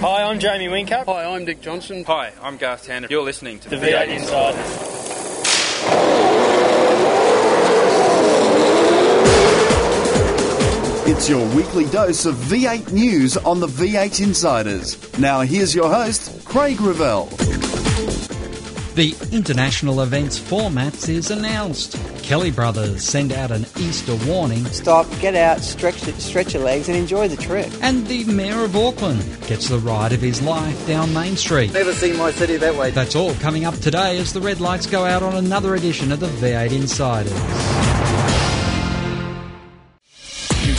Hi, I'm Jamie Wincup. Hi, I'm Dick Johnson. Hi, I'm Garth Tanner. You're listening to The V8 Insiders. It's your weekly dose of V8 news on the V8 Insiders. Now, here's your host, Craig Revell. The international events formats is announced. Kelly Brothers send out an Easter warning, Stop, get out, stretch, stretch your legs, and enjoy the trip. and the Mayor of Auckland gets the ride of his life down Main Street. Never seen my city that way. That's all coming up today as the red lights go out on another edition of the V8 Insiders.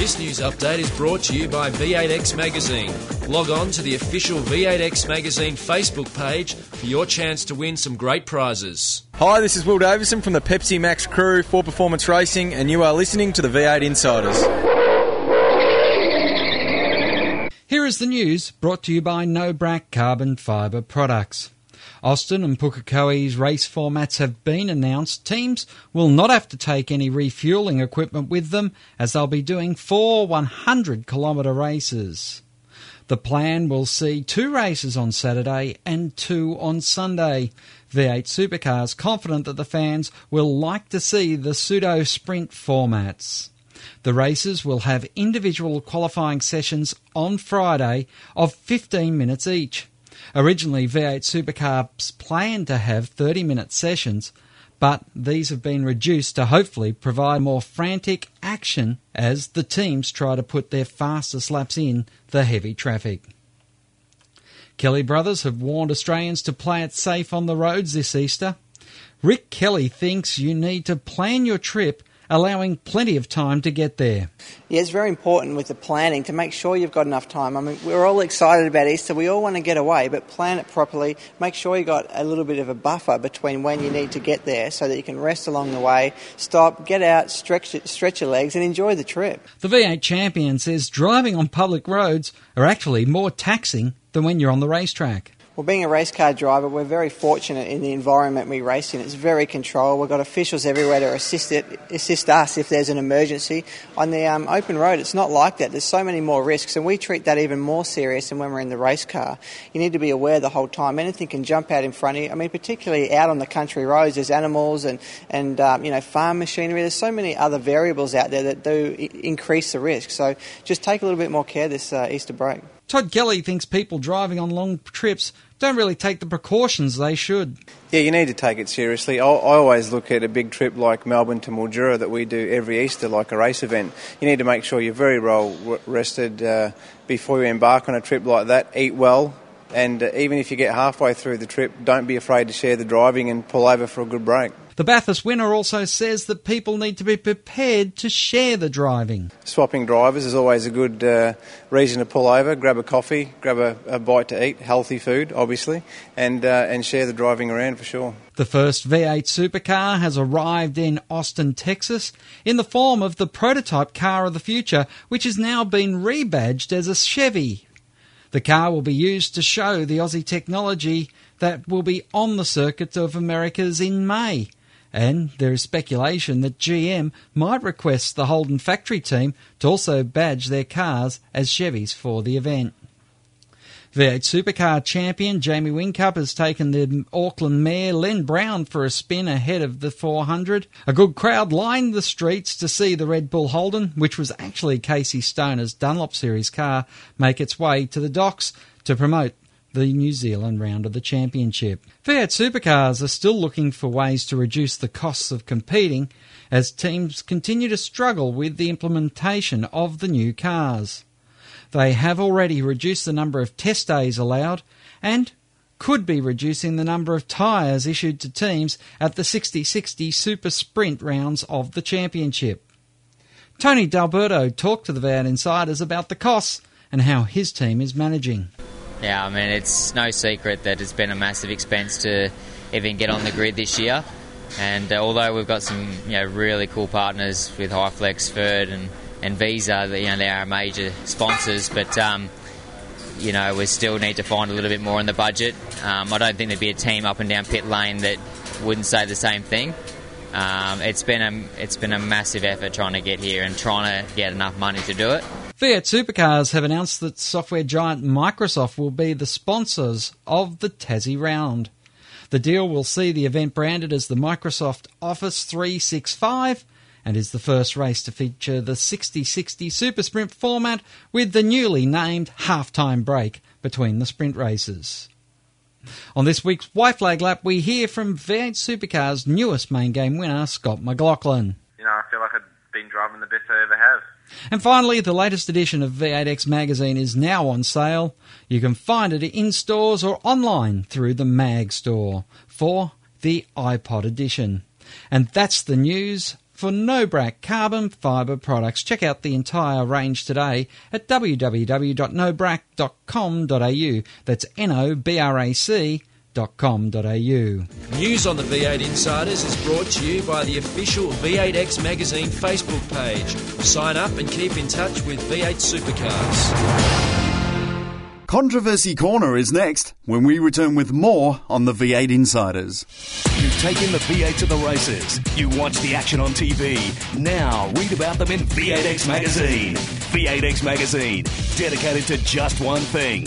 This news update is brought to you by V8X Magazine. Log on to the official V8X Magazine Facebook page for your chance to win some great prizes. Hi, this is Will Davison from the Pepsi Max crew for Performance Racing, and you are listening to the V8 Insiders. Here is the news brought to you by Nobrac Carbon Fibre Products. Austin and Pukekohe's race formats have been announced. Teams will not have to take any refueling equipment with them as they'll be doing four 100 kilometre races. The plan will see two races on Saturday and two on Sunday. V8 Supercars confident that the fans will like to see the pseudo sprint formats. The races will have individual qualifying sessions on Friday of 15 minutes each. Originally, V8 Supercars planned to have 30 minute sessions, but these have been reduced to hopefully provide more frantic action as the teams try to put their fastest laps in the heavy traffic. Kelly Brothers have warned Australians to play it safe on the roads this Easter. Rick Kelly thinks you need to plan your trip, allowing plenty of time to get there. Yeah, it's very important with the planning to make sure you've got enough time. I mean, we're all excited about Easter. We all want to get away, but plan it properly. Make sure you've got a little bit of a buffer between when you need to get there so that you can rest along the way, stop, get out, stretch, stretch your legs, and enjoy the trip. The V8 champion says driving on public roads are actually more taxing than when you're on the racetrack. Well, being a race car driver, we're very fortunate in the environment we race in. It's very controlled. We've got officials everywhere to assist it, assist us if there's an emergency. On the um, open road, it's not like that. There's so many more risks, and we treat that even more serious than when we're in the race car. You need to be aware the whole time. Anything can jump out in front of you. I mean, particularly out on the country roads, there's animals and and um, you know farm machinery. There's so many other variables out there that do increase the risk. So just take a little bit more care this uh, Easter break. Todd Kelly thinks people driving on long trips don't really take the precautions they should. Yeah, you need to take it seriously. I, always look at a big trip like Melbourne to Mildura that we do every Easter, like a race event. You need to make sure you're very well rested uh, before you embark on a trip like that. Eat well, and uh, even if you get halfway through the trip, don't be afraid to share the driving and pull over for a good break. The Bathurst winner also says that people need to be prepared to share the driving. Swapping drivers is always a good uh, reason to pull over, grab a coffee, grab a, a bite to eat, healthy food, obviously, and uh, and share the driving around for sure. The first V8 supercar has arrived in Austin, Texas, in the form of the prototype car of the future, which has now been rebadged as a Chevy. The car will be used to show the Aussie technology that will be on the circuit of Americas in May. And there is speculation that GM might request the Holden factory team to also badge their cars as Chevys for the event. V8 Supercar champion Jamie Wincup has taken the Auckland Mayor Len Brown for a spin ahead of the 400. A good crowd lined the streets to see the Red Bull Holden, which was actually Casey Stoner's Dunlop Series car, make its way to the docks to promote the New Zealand round of the championship. V8 Supercars are still looking for ways to reduce the costs of competing as teams continue to struggle with the implementation of the new cars. They have already reduced the number of test days allowed and could be reducing the number of tyres issued to teams at the 60-60 Super Sprint rounds of the championship. Tony D'Alberto talked to the V8 Insiders about the costs and how his team is managing. Yeah, I mean, it's no secret that it's been a massive expense to even get on the grid this year. And uh, although we've got some you know, really cool partners with Highflex, Ferd, and, and Visa, you know, they are major sponsors, but um, you know, we still need to find a little bit more in the budget. Um, I don't think there'd be a team up and down pit lane that wouldn't say the same thing. Um, it's been a it's been a massive effort trying to get here and trying to get enough money to do it. V8 Supercars have announced that software giant Microsoft will be the sponsors of the Tassie Round. The deal will see the event branded as the Microsoft Office 365 and is the first race to feature the 60-60 Super Sprint format with the newly named halftime break between the sprint races. On this week's White Flag Lap, we hear from V8 Supercars' newest main game winner, Scott McLaughlin. You know, I feel like I've been driving the best I ever have. And finally, the latest edition of V8X magazine is now on sale. You can find it in stores or online through the Mag store for the iPod edition. And that's the news for Nobrac carbon fibre products. Check out the entire range today at www.nobrac.com.au. That's N O B R A C. .com.au. News on the V8 Insiders is brought to you by the official V8X Magazine Facebook page. Sign up and keep in touch with V8 Supercars. Controversy Corner is next when we return with more on the V8 Insiders. You've taken the V8 to the races. You watch the action on TV. Now read about them in V8X Magazine. V8X Magazine, dedicated to just one thing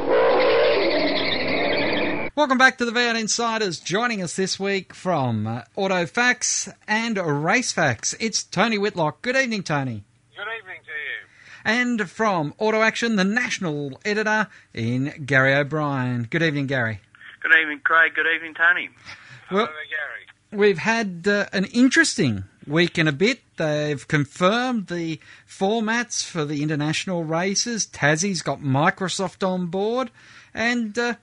Welcome back to the V8 Insiders. Joining us this week from uh, AutoFacts and RaceFacts, it's Tony Whitlock. Good evening, Tony. Good evening to you. And from Auto Action, the national editor in Gary O'Brien. Good evening, Gary. Good evening, Craig. Good evening, Tony. Well, Hello, Gary. We've had uh, an interesting week and a bit. They've confirmed the formats for the international races. Tassie's got Microsoft on board. And, uh,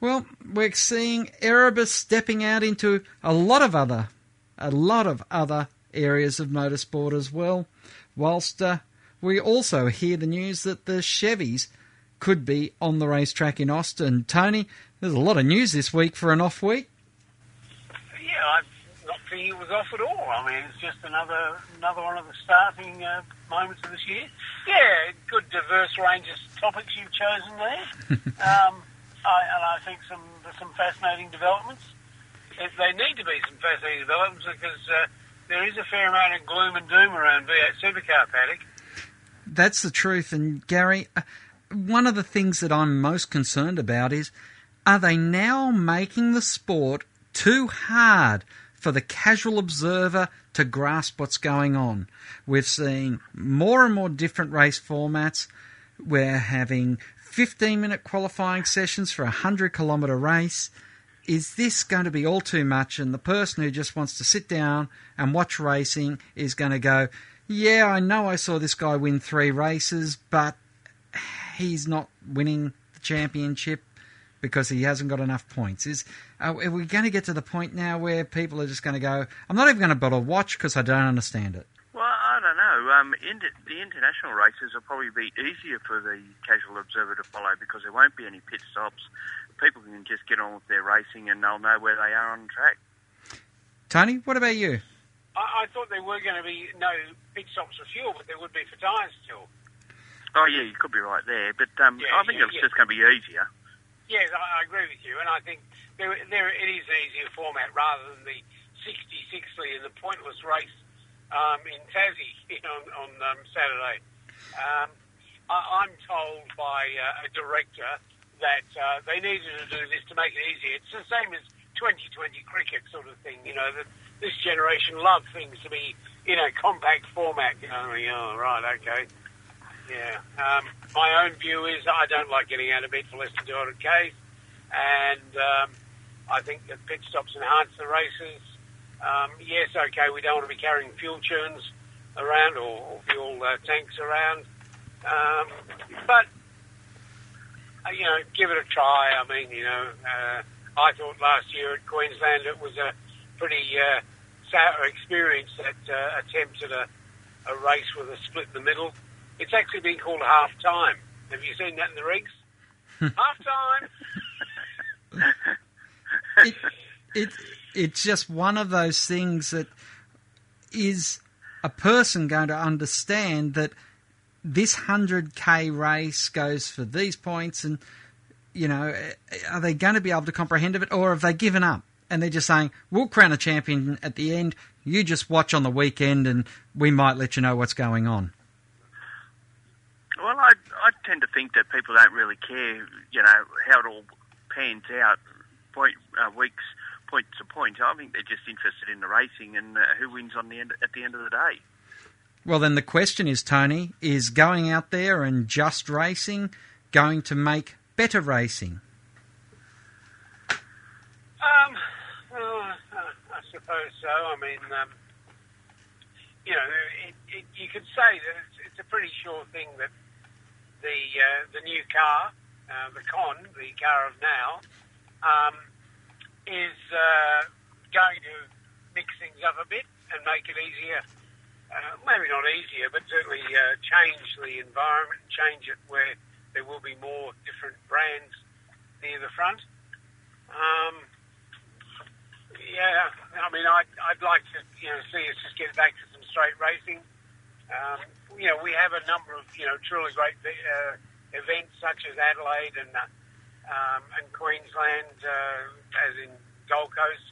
well, we're seeing Erebus stepping out into a lot of other, a lot of other areas of motorsport as well. Whilst uh, we also hear the news that the Chevys could be on the racetrack in Austin. Tony, there's a lot of news this week for an off week. Yeah, I not think it was off at all. I mean, it's just another another one of the starting uh, moments of this year. Yeah, good diverse range of topics you've chosen there, um, I, and I think some there's some fascinating developments. If they need to be some fascinating developments because uh, there is a fair amount of gloom and doom around V8 Supercar paddock. That's the truth. And Gary, uh, one of the things that I'm most concerned about is are they now making the sport too hard for the casual observer to grasp what's going on? We're seeing more and more different race formats. We're having 15 minute qualifying sessions for a 100 kilometre race. Is this going to be all too much? And the person who just wants to sit down and watch racing is going to go, Yeah, I know I saw this guy win three races, but he's not winning the championship because he hasn't got enough points. Is are we going to get to the point now where people are just going to go, I'm not even going to bother watch because I don't understand it? Well, I don't know. Um, inter- the international races will probably be easier for the casual observer to follow because there won't be any pit stops. People can just get on with their racing and they'll know where they are on track. Tony, what about you? I, I thought there were going to be no pit stops for fuel, but there would be for tyres still. Oh, yeah, you could be right there. But um, Yeah, I think yeah, it's yeah. just going to be easier. Yes, I, I agree with you, and I think there, there it is an easier format rather than the 60-60 and the pointless race um, in Tassie on, on um, Saturday. Um, I, I'm told by uh, a director that uh, they needed to do this to make it easier. It's the same as 2020 cricket sort of thing, you know, that this generation love things to be in a compact format. You know, oh, right, okay. Yeah. Um, my own view is I don't like getting out of bed for less than 200 k's, and um, I think that pit stops enhance the races. Um, yes, okay, we don't want to be carrying fuel churns, around or, or fuel uh, tanks around. Um, but uh, you know, give it a try. I mean, you know, uh, I thought last year at Queensland it was a pretty uh, sour experience that uh, attempted a, a race with a split in the middle. It's actually been called half time. Have you seen that in the rigs? half time. it, it, it's just one of those things that is a person going to understand that this 100k race goes for these points and you know are they going to be able to comprehend of it or have they given up? And they're just saying we'll crown a champion at the end. You just watch on the weekend and we might let you know what's going on. Well i i tend to think that people don't really care you know how it all pans out point uh, weeks point to point i think they're just interested in the racing and uh, who wins on the end at the end of the day well, then the question is, Tony, is going out there and just racing going to make better racing? Um, well, uh, I suppose so. I mean, um, you know, it, it, you could say that it's, it's, a pretty sure thing that the uh, the new car, uh, the Con, the car of now, um, is uh, going to mix things up a bit and make it easier uh, maybe not easier, but certainly uh, change the environment, change it where there will be more different brands near the front. Um, yeah, I mean, I'd, I'd like to, you know, see us just get back to some straight racing. Um, you know, we have a number of, you know, truly great uh, events such as Adelaide and uh, um, and Queensland, uh, as in Gold Coast,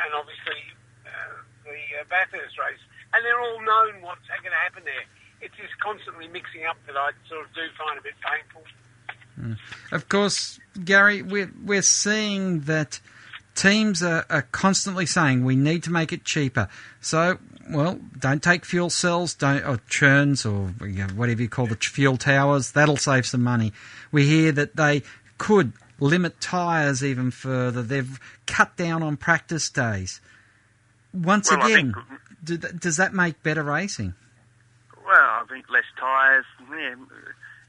and obviously uh, the uh, Bathurst race and they're all known what's going to happen there. It's just constantly mixing up that I sort of do find a bit painful. Mm. Of course, Gary, we're, we're seeing that teams are, are, constantly saying we need to make it cheaper. So, well, don't take fuel cells, don't or churns or you know, whatever you call the fuel towers. That'll save some money. We hear that they could limit tyres even further. They've cut down on practice days. Once well, again, do does that make better racing? Well, I think less tyres. Yeah,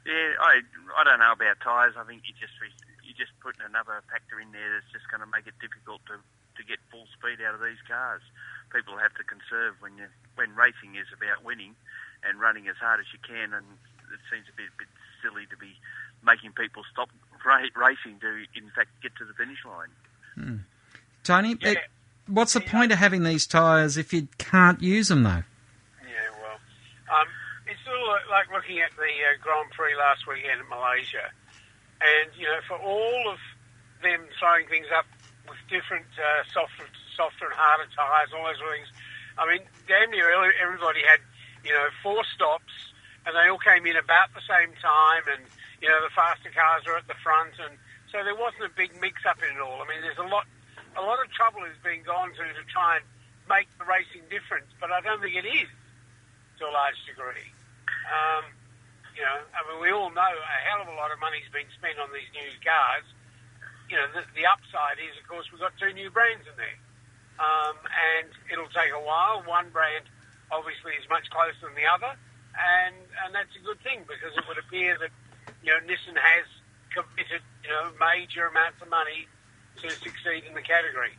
yeah. I I don't know about tyres. I think you just you just putting another factor in there that's just going to make it difficult to to get full speed out of these cars. People have to conserve when you when racing is about winning and running as hard as you can, and it seems a bit silly to be making people stop racing to in fact get to the finish line. Hmm. Tony, yeah. it, what's the point of having these tyres if you can't use them though? Yeah, well, um, it's sort of like looking at the uh, Grand Prix last weekend in Malaysia, and you know, for all of them throwing things up with different uh, softer, softer and harder tyres, all those things. I mean, damn near everybody had you know four stops, and they all came in about the same time, and you know the faster cars are at the front, and so there wasn't a big mix up in it all. I mean, there's a lot a lot of trouble is being gone to to try and make the racing different, but I don't think it is to a large degree. Um, you know, I mean, we all know a hell of a lot of money's been spent on these new cars. You know, the, the upside is, of course, we've got two new brands in there, um, and it'll take a while. One brand obviously is much closer than the other, and and that's a good thing because it would appear that you know Nissan has committed you know major amounts of money to succeed in the category.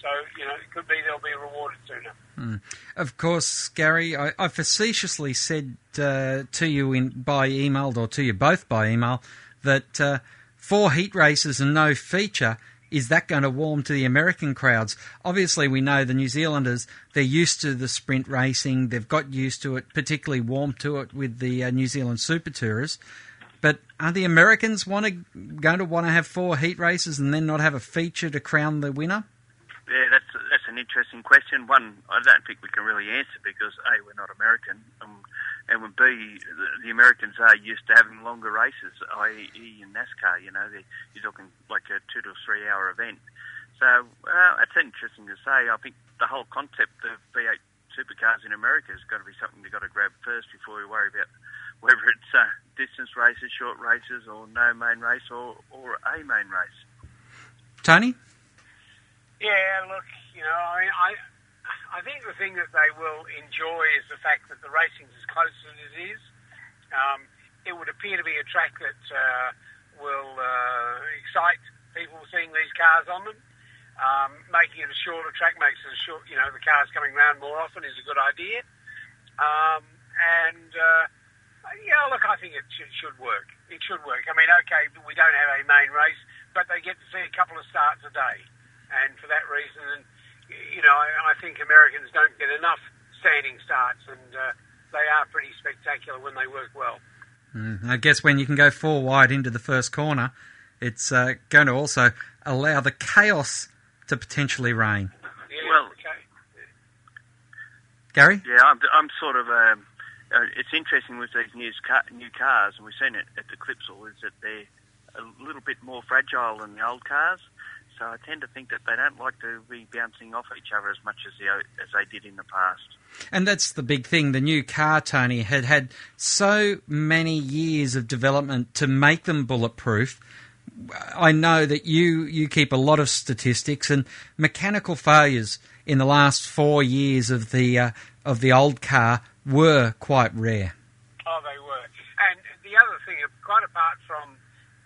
So, you know, it could be they'll be rewarded sooner. Mm. Of course, Gary, I, I facetiously said uh, to you in, by email, or to you both by email, that uh, four heat races and no feature, is that going to warm to the American crowds? Obviously, we know the New Zealanders, they're used to the sprint racing, they've got used to it, particularly warm to it with the uh, New Zealand Super Tourers. But are the Americans want to, going to want to have four heat races and then not have a feature to crown the winner? Yeah, that's that's an interesting question. One, I don't think we can really answer because a we're not American, um, and b the, the Americans are used to having longer races, i.e. in NASCAR. You know, you're talking like a two to three hour event. So uh, that's interesting to say. I think the whole concept of V8 supercars in America is got to be something they've got to grab first before we worry about whether it's uh, distance races, short races, or no main race, or, or a main race. Tony? Yeah, look, you know, I mean, I, I think the thing that they will enjoy is the fact that the racing's as close as it is. Um, it would appear to be a track that uh, will uh, excite people seeing these cars on them. Um, making it a shorter track makes it a short, you know, the cars coming round more often is a good idea. Um, and uh, yeah, look, I think it should, should work. It should work. I mean, okay, we don't have a main race, but they get to see a couple of starts a day, and for that reason, you know, I, I think Americans don't get enough standing starts, and uh, they are pretty spectacular when they work well. Mm, I guess when you can go four wide into the first corner, it's uh, going to also allow the chaos to potentially reign. well, Gary? Yeah, I'm, I'm sort of. Um, it's interesting with these new, car, new cars, and we've seen it at the Clipsal, is that they're a little bit more fragile than the old cars. So I tend to think that they don't like to be bouncing off each other as much as the, as they did in the past. And that's the big thing. The new car, Tony, had had so many years of development to make them bulletproof. I know that you, you keep a lot of statistics and mechanical failures in the last four years of the uh, of the old car were quite rare. Oh, they were. And the other thing, quite apart from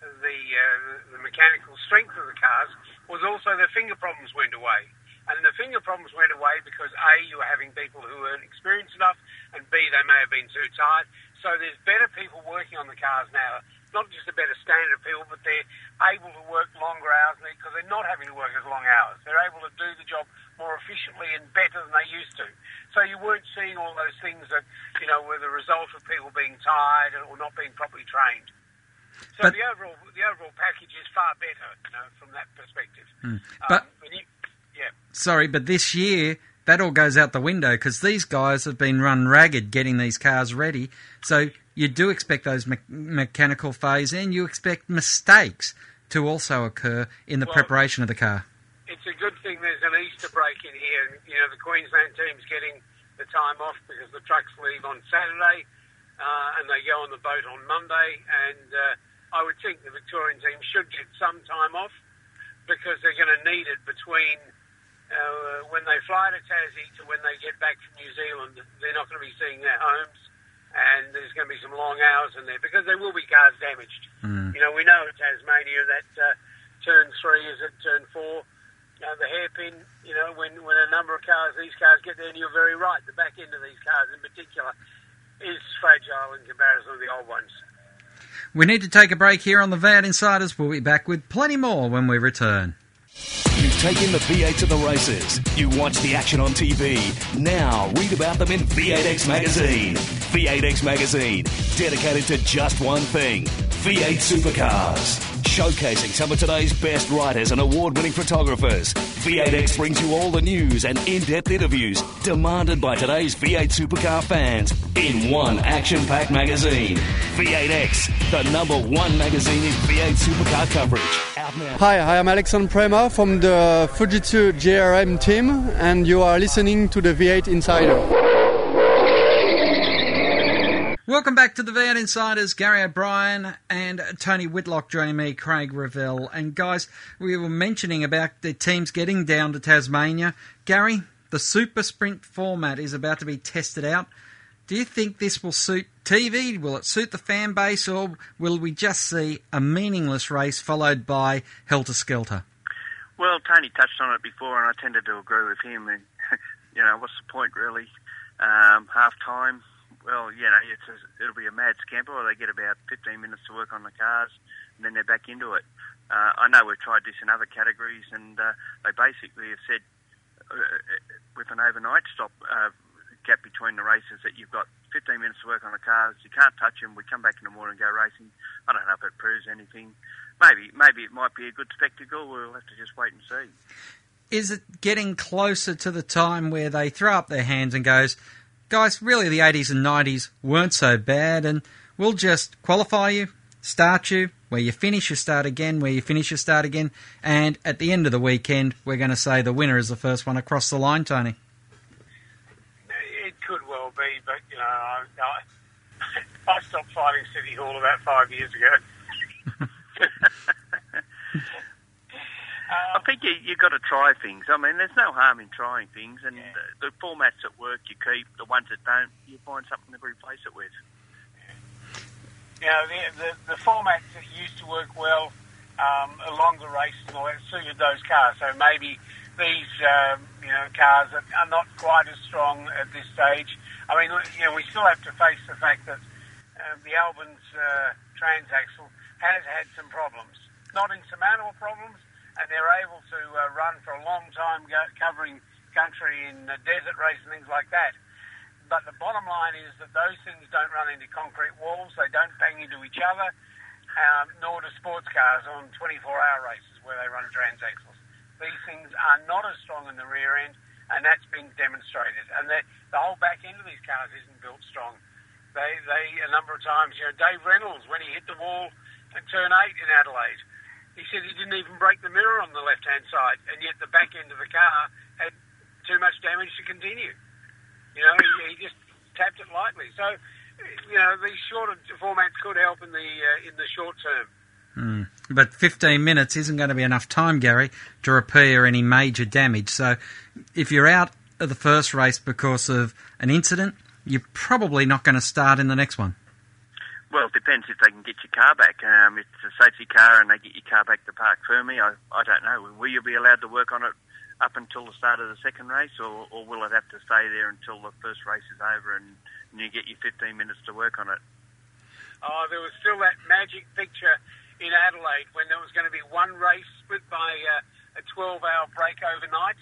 the uh, the mechanical strength of the cars, was also the finger problems went away. And the finger problems went away because A, you were having people who weren't experienced enough, and B, they may have been too tired. So there's better people working on the cars now. Not just a better standard of people, but they're able to work longer hours because they're not having to work as long hours. They're able to do the job more efficiently and better than they used to. So you weren't seeing all those things that, you know, were the result of people being tired or not being properly trained. So But- the overall the overall package is far better, you know, from that perspective. Mm. Um, But when you- yeah, sorry, but this year that all goes out the window because these guys have been run ragged getting these cars ready. So you do expect those me- mechanical phase and you expect mistakes to also occur in the Well- preparation of the car. Good thing there's an Easter break in here. You know, the Queensland team's getting the time off because the trucks leave on Saturday uh, and they go on the boat on Monday. And uh, I would think the Victorian team should get some time off because they're going to need it between uh, when they fly to Tassie to when they get back from New Zealand. They're not going to be seeing their homes. And there's going to be some long hours in there because there will be cars damaged. Mm. You know, we know at Tasmania that uh, turn three is at turn four. Uh, the hairpin, you know, when, when a number of cars, these cars get there, and you're very right, the back end of these cars in particular is fragile in comparison to the old ones. We need to take a break here on the V8 Insiders. We'll be back with plenty more when we return. You take in the V8s of the races. You watch the action on TV. Now read about them in V8X Magazine. V8X Magazine, dedicated to just one thing V8 supercars. Showcasing some of today's best writers and award winning photographers. V8X brings you all the news and in depth interviews demanded by today's V8 supercar fans in one action packed magazine. V8X, the number one magazine in V8 supercar coverage. Hi, I am Alexandre Prémat from the Fujitsu GRM team, and you are listening to the V8 Insider. Welcome back to the V8 Insiders. Gary O'Brien and Tony Whitlock joining me, Craig Revell. And guys, we were mentioning about the teams getting down to Tasmania. Gary, the super sprint format is about to be tested out. Do you think this will suit TV? Will it suit the fan base, or will we just see a meaningless race followed by helter skelter? Well, Tony touched on it before, and I tended to agree with him. And you know, what's the point really? Um, half time. Well, you know, it's a, it'll be a mad scamper. They get about 15 minutes to work on the cars, and then they're back into it. Uh, I know we've tried this in other categories, and uh, they basically have said uh, with an overnight stop uh, gap between the races that you've got 15 minutes to work on the cars. You can't touch them. We come back in the morning and go racing. I don't know if it proves anything. Maybe, maybe it might be a good spectacle. We'll have to just wait and see. Is it getting closer to the time where they throw up their hands and goes, guys, really the 80s and 90s weren't so bad, and we'll just qualify you, start you, where you finish, you start again, where you finish, you start again, and at the end of the weekend, we're going to say the winner is the first one across the line, Tony. It could well be, but you know, I, I, I stopped fighting City Hall about five years ago. I think you you got to try things. I mean, there's no harm in trying things, and the, the formats that work you keep. The ones that don't, you find something to replace it with. You know, the, the, the formats that used to work well um, along the races and all that suited those cars. So maybe these, um, you know, cars that are not quite as strong at this stage. I mean, you know, we still have to face the fact that uh, the Albins uh, transaxle has had some problems. Not insurmountable problems, and they're able to uh, run for a long time covering country in uh, desert race and things like that. But the bottom line is that those things don't run into concrete walls, they don't bang into each other, um, nor do sports cars on 24-hour races where they run transaxles. These things are not as strong in the rear end, and that's been demonstrated. And the, the whole back end of these cars isn't built strong. They, they a number of times, you know, Dave Reynolds when he hit the wall at turn eight in Adelaide, he said he didn't even break the mirror on the left-hand side, and yet the back end of the car had too much damage to continue. You know, he, he just tapped it lightly. So, you know, these shorter formats could help in the uh, in the short term. Hmm. But 15 minutes isn't going to be enough time, Gary, to repair any major damage. So if you're out of the first race because of an incident, you're probably not going to start in the next one. Well, it depends if they can get your car back. Um, if it's a safety car and they get your car back to parc fermé, I, I don't know. Will you be allowed to work on it up until the start of the second race, or, or will it have to stay there until the first race is over and, and you get your 15 minutes to work on it? Oh, there was still that magic picture in Adelaide when there was going to be one race split by uh, a 12-hour break overnight.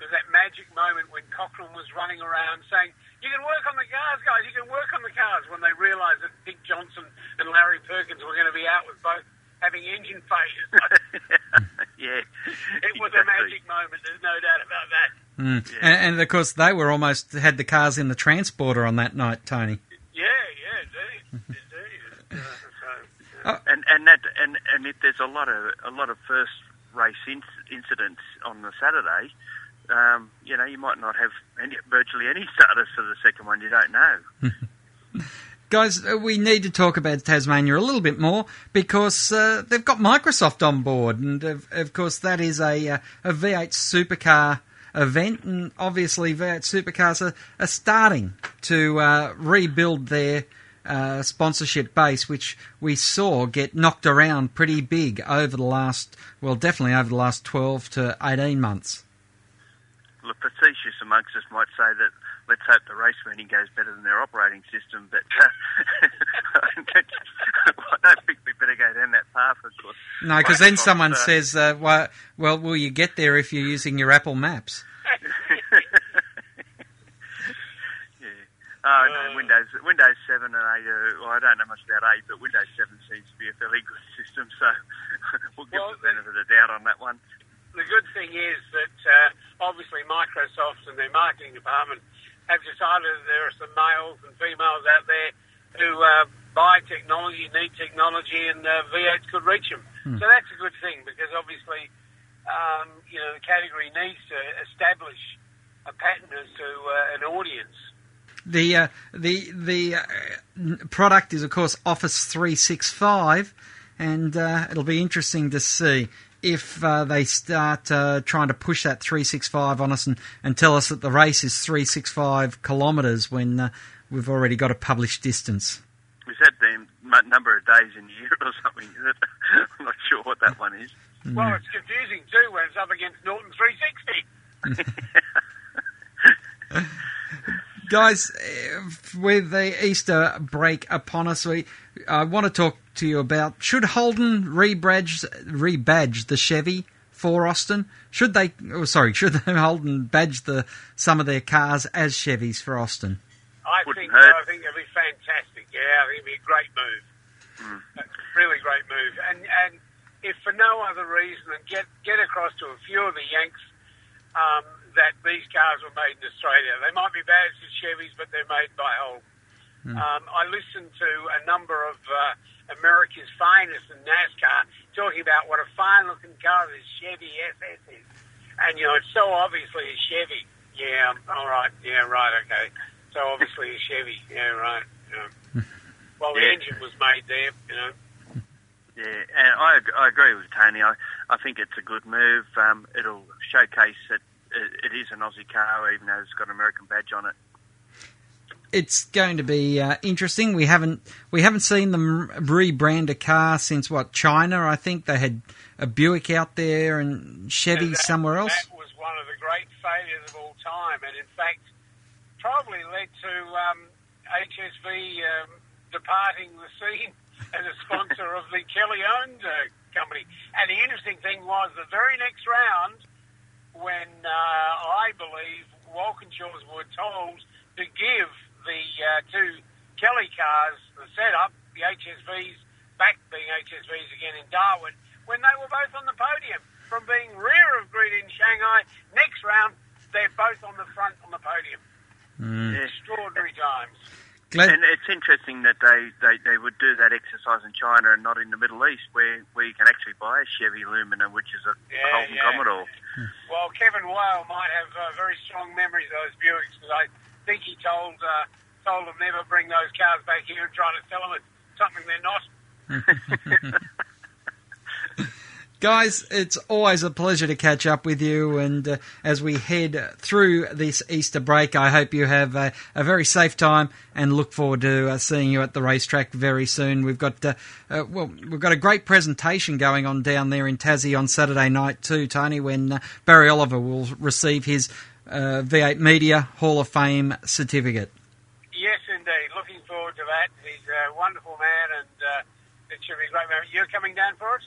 There was that magic moment when Cochrane was running around saying, "You can work on the cars, guys. You can work on the cars." When they realised that Dick Johnson and Larry Perkins were going to be out with both having engine failures. yeah, it was a magic moment. There's no doubt about that. Mm. And, and of course, they were almost had the cars in the transporter on that night, Tony. Yeah, yeah, indeed, indeed. Uh, so, and and that and and if there's a lot of a lot of first race in, incidents on the Saturday, um, you know, you might not have any, virtually any starters for the second one. You don't know. Guys, uh, we need to talk about Tasmania a little bit more because uh, they've got Microsoft on board, and of, of course that is a uh, a V8 supercar event, and obviously V8 supercars are, are starting to uh, rebuild their uh, sponsorship base, which we saw get knocked around pretty big over the last, well, definitely over the last 12 to 18 months. The facetious amongst us might say that let's hope the race meeting goes better than their operating system, but uh, I don't think we better go down that path, of course. No, because then Microsoft, someone uh, says, uh, well, well, will you get there if you're using your Apple Maps? Yeah. Oh no, Windows Windows seven and eight. Are, well, I don't know much about eight, but Windows seven seems to be a fairly good system. So we'll give Well, the benefit of the doubt on that one. The good thing is that uh, obviously Microsoft and their marketing department have decided that there are some males and females out there who uh, buy technology, need technology, and uh, V8 could reach them. Hmm. So that's a good thing because obviously, um, you know, the category needs to establish a pattern as to uh, an audience. The uh, the the uh, product is of course Office 365, and uh, it'll be interesting to see if uh, they start uh, trying to push that 365 on us and, and tell us that the race is 365 kilometres when uh, we've already got a published distance. Is that the number of days in a year or something? Is it? I'm not sure what that one is. Well, it's confusing too when it's up against Norton 360. Guys, eh, with the Easter break upon us, we I want to talk to you about should Holden rebadge rebadge the Chevy for Austin? Should they? Oh, sorry, should they Holden badge the some of their cars as Chevys for Austin? I Wouldn't think hurt. I think it'd be fantastic. Yeah, I think it'd be a great move. A really great move. And and if for no other reason than get get across to a few of the Yanks um, that these cars were made in Australia. They might be badged as Chevys, but they're made by Holden. Um, I listened to a number of uh, America's finest in NASCAR talking about what a fine-looking car this Chevy SS is, and you know it's so obviously a Chevy. Yeah, all right. Yeah, right. Okay. So obviously a Chevy. Yeah, right. Yeah. Well, the Yeah. engine was made there. You know. Yeah, and I, I agree with Tony. I, I think it's a good move. Um, it'll showcase that it, it is an Aussie car, even though it's got an American badge on it. It's going to be uh, interesting. We haven't we haven't seen them rebrand a car since what China. I think they had a Buick out there and Chevy And that- somewhere else. That was one of the great failures of all time, and in fact, probably led to um, HSV um, departing the scene as a sponsor of the Kelly-owned uh, company. And the interesting thing was the very next round, when uh, I believe Walkinshaws were told to give the uh, two Kelly cars the setup, the HSVs, back being HSVs again in Darwin, when they were both on the podium. From being rear of grid in Shanghai, next round, they're both on the front on the podium. Extraordinary times. And it's interesting that they, they, they would do that exercise in China and not in the Middle East, where, where you can actually buy a Chevy Lumina, which is a Yeah, Holden yeah. Commodore. Well, Kevin Wale might have uh, very strong memories of those Buicks because I think he told uh, told them never bring those cars back here and try to sell them something they're not. Guys, it's always a pleasure to catch up with you. And uh, as we head through this Easter break, I hope you have a, a very safe time and look forward to uh, seeing you at the racetrack very soon. We've got uh, uh, well, we've got a great presentation going on down there in Tassie on Saturday night too, Tony, when uh, Barry Oliver will receive his uh, V8 Media Hall of Fame certificate. yes, indeed. Looking forward to that. He's a wonderful man, and uh, it should be a great moment. You're coming down for it?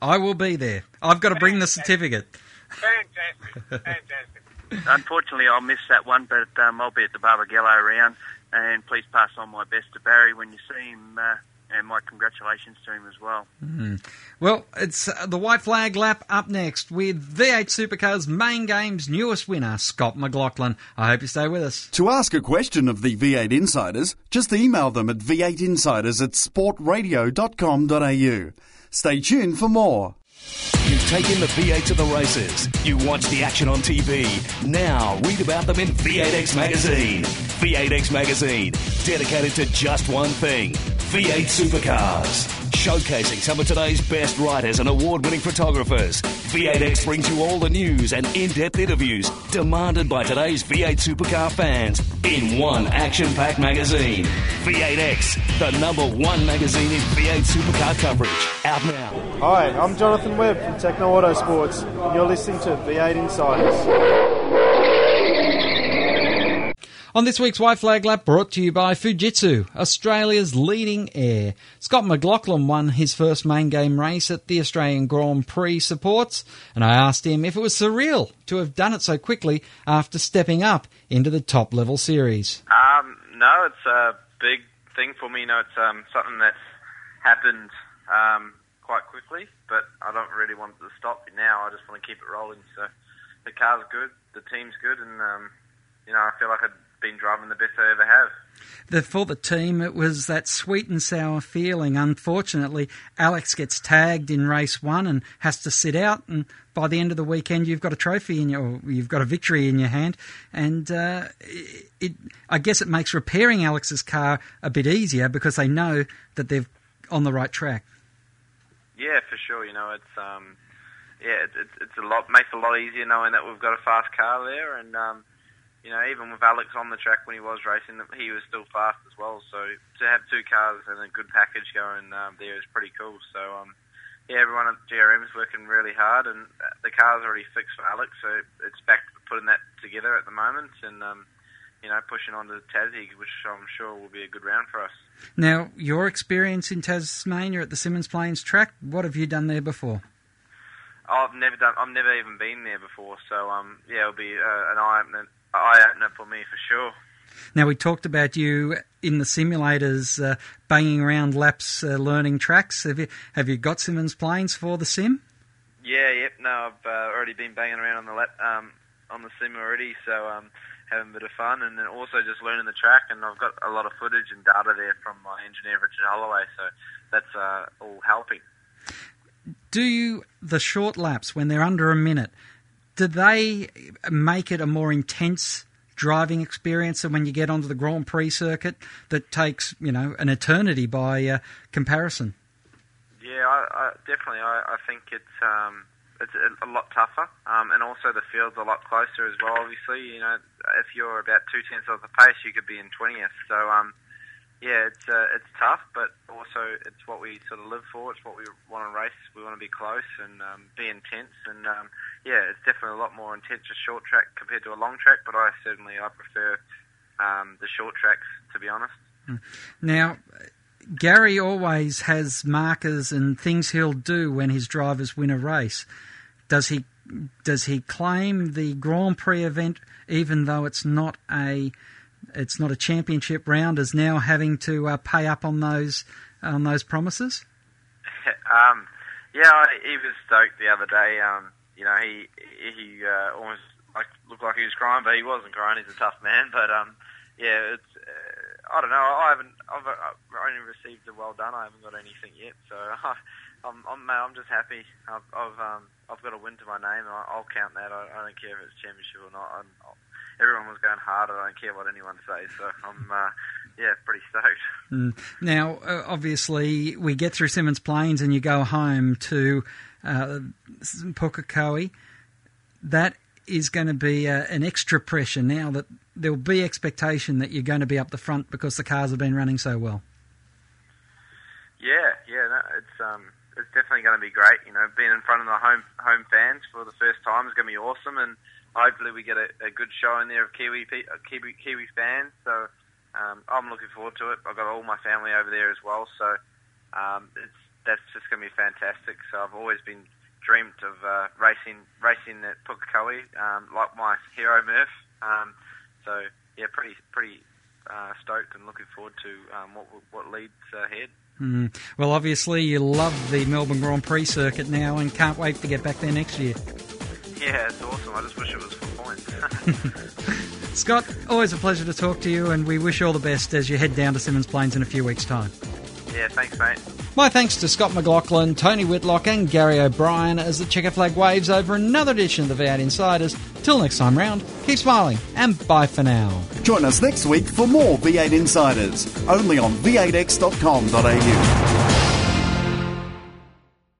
I will be there. I've got to bring the certificate. Fantastic, fantastic. Unfortunately, I'll miss that one, but um, I'll be at the Barbagallo round. And please pass on my best to Barry when you see him, uh, and my congratulations to him as well. Mm. Well, it's uh, the white flag lap up next with V8 Supercars main game's newest winner, Scott McLaughlin. I hope you stay with us. To ask a question of the V8 Insiders, just email them at v8insiders at sportradio.com.au. Stay tuned for more. You've taken the V8 to the races. You watch the action on TV. Now read about them in V8X Magazine. V8X Magazine, dedicated to just one thing V8 supercars. Showcasing some of today's best writers and award winning photographers. V8X brings you all the news and in depth interviews demanded by today's V8 supercar fans in one action packed magazine. V8X, the number one magazine in V8 supercar coverage. Out now. Hi, I'm Jonathan Webb from Tekno Autosports, and you're listening to V8 Insiders. On this week's White Flag Lap, brought to you by Fujitsu, Australia's leading air. Scott McLaughlin won his first main game race at the Australian Grand Prix supports, and I asked him if it was surreal to have done it so quickly after stepping up into the top level series. Um, no, it's a big thing for me. You know, it's um, something that's happened um, quite quickly, but I don't really want it to stop now. I just want to keep it rolling. So the car's good, the team's good, and um, you know, I feel like I've been driving the best I ever have. The, for the team, it was that sweet and sour feeling. Unfortunately, Alex gets tagged in race one and has to sit out. And by the end of the weekend, you've got a trophy in your, you've got a victory in your hand. And uh, it, I guess it makes repairing Alex's car a bit easier because they know that they're on the right track. Yeah, for sure. You know, it's um, yeah, it's, it's it's a lot makes it a lot easier knowing that we've got a fast car there, and um, you know, even with Alex on the track when he was racing, he was still fast as well. So to have two cars and a good package going um, there is pretty cool. So um, yeah, everyone at GRM is working really hard, and the car's already fixed for Alex, so it's back to putting that together at the moment, and um, you know, pushing on to Tassie, which I'm sure will be a good round for us. Now, your experience in Tasmania at the Symmons Plains track, what have you done there before? I've never done. I've never even been there before, so um, yeah, it'll be uh, an eye opener, eye opener for me for sure. Now, we talked about you in the simulators uh, banging around laps, uh, learning tracks. Have you have you got Symmons Plains for the sim? Yeah, yep. No, I've uh, already been banging around on the lap, um, on the sim already, so um, having a bit of fun, and then also just learning the track. And I've got a lot of footage and data there from my engineer Richard Holloway, so that's uh, all helping. Do you the short laps when they're under a minute? Do they make it a more intense driving experience than when you get onto the Grand Prix circuit that takes you know an eternity by uh, comparison? Yeah, I, I, definitely. I, I think it's um, it's a, a lot tougher, um, and also the field's a lot closer as well. Obviously, you know, if you're about two tenths of the pace, you could be in twentieth. So, um, yeah, it's uh, it's tough, but also it's what we sort of live for. It's what we want to race. We want to be close and um, be intense. And um, yeah, it's definitely a lot more intense a short track compared to a long track. But I certainly I prefer um, the short tracks to be honest. Now, Gary always has markers and things he'll do when his drivers win a race. Does he does he claim the Grand Prix event even though it's not a it's not a championship round is now having to uh, pay up on those on those promises? um, yeah, I- he was stoked the other day. Um, you know, he he uh, almost like looked like he was crying, but he wasn't crying. He's a tough man. But um, yeah, it's uh, I don't know. I haven't I've, I've only received a well done. I haven't got anything yet, so I'm I'm mate, I'm just happy. I've I've, um, I've got a win to my name. and I, I'll count that. I, I don't care if it's championship or not. I'm, everyone was going hard. I don't care what anyone says. So I'm uh, yeah, pretty stoked. Mm. Now, uh, obviously, we get through Symmons Plains and you go home to uh, Pukekohe. That is going to be uh, an extra pressure now that there will be expectation that you're going to be up the front because the cars have been running so well. Yeah, yeah, no, it's um, it's definitely going to be great. You know, being in front of the home home fans for the first time is going to be awesome, and hopefully we get a, a good show in there of Kiwi uh, Kiwi Kiwi fans. So um, I'm looking forward to it. I've got all my family over there as well, so um, it's that's just going to be fantastic. So I've always been dreamt of uh, racing racing at Pukekohe, um, like my hero Murph. Um, so yeah, pretty pretty uh, stoked and looking forward to um, what what leads ahead. Mm. Well, obviously, you love the Melbourne Grand Prix circuit now and can't wait to get back there next year. Yeah, it's awesome. I just wish it was for points. Scott, always a pleasure to talk to you, and we wish you all the best as you head down to Symmons Plains in a few weeks' time. Yeah, thanks, mate. My thanks to Scott McLaughlin, Tony Whitlock, and Gary O'Brien as the checker flag waves over another edition of the V8 Insiders. Till next time round, keep smiling, and bye for now. Join us next week for more V8 Insiders, only on v8x.com.au.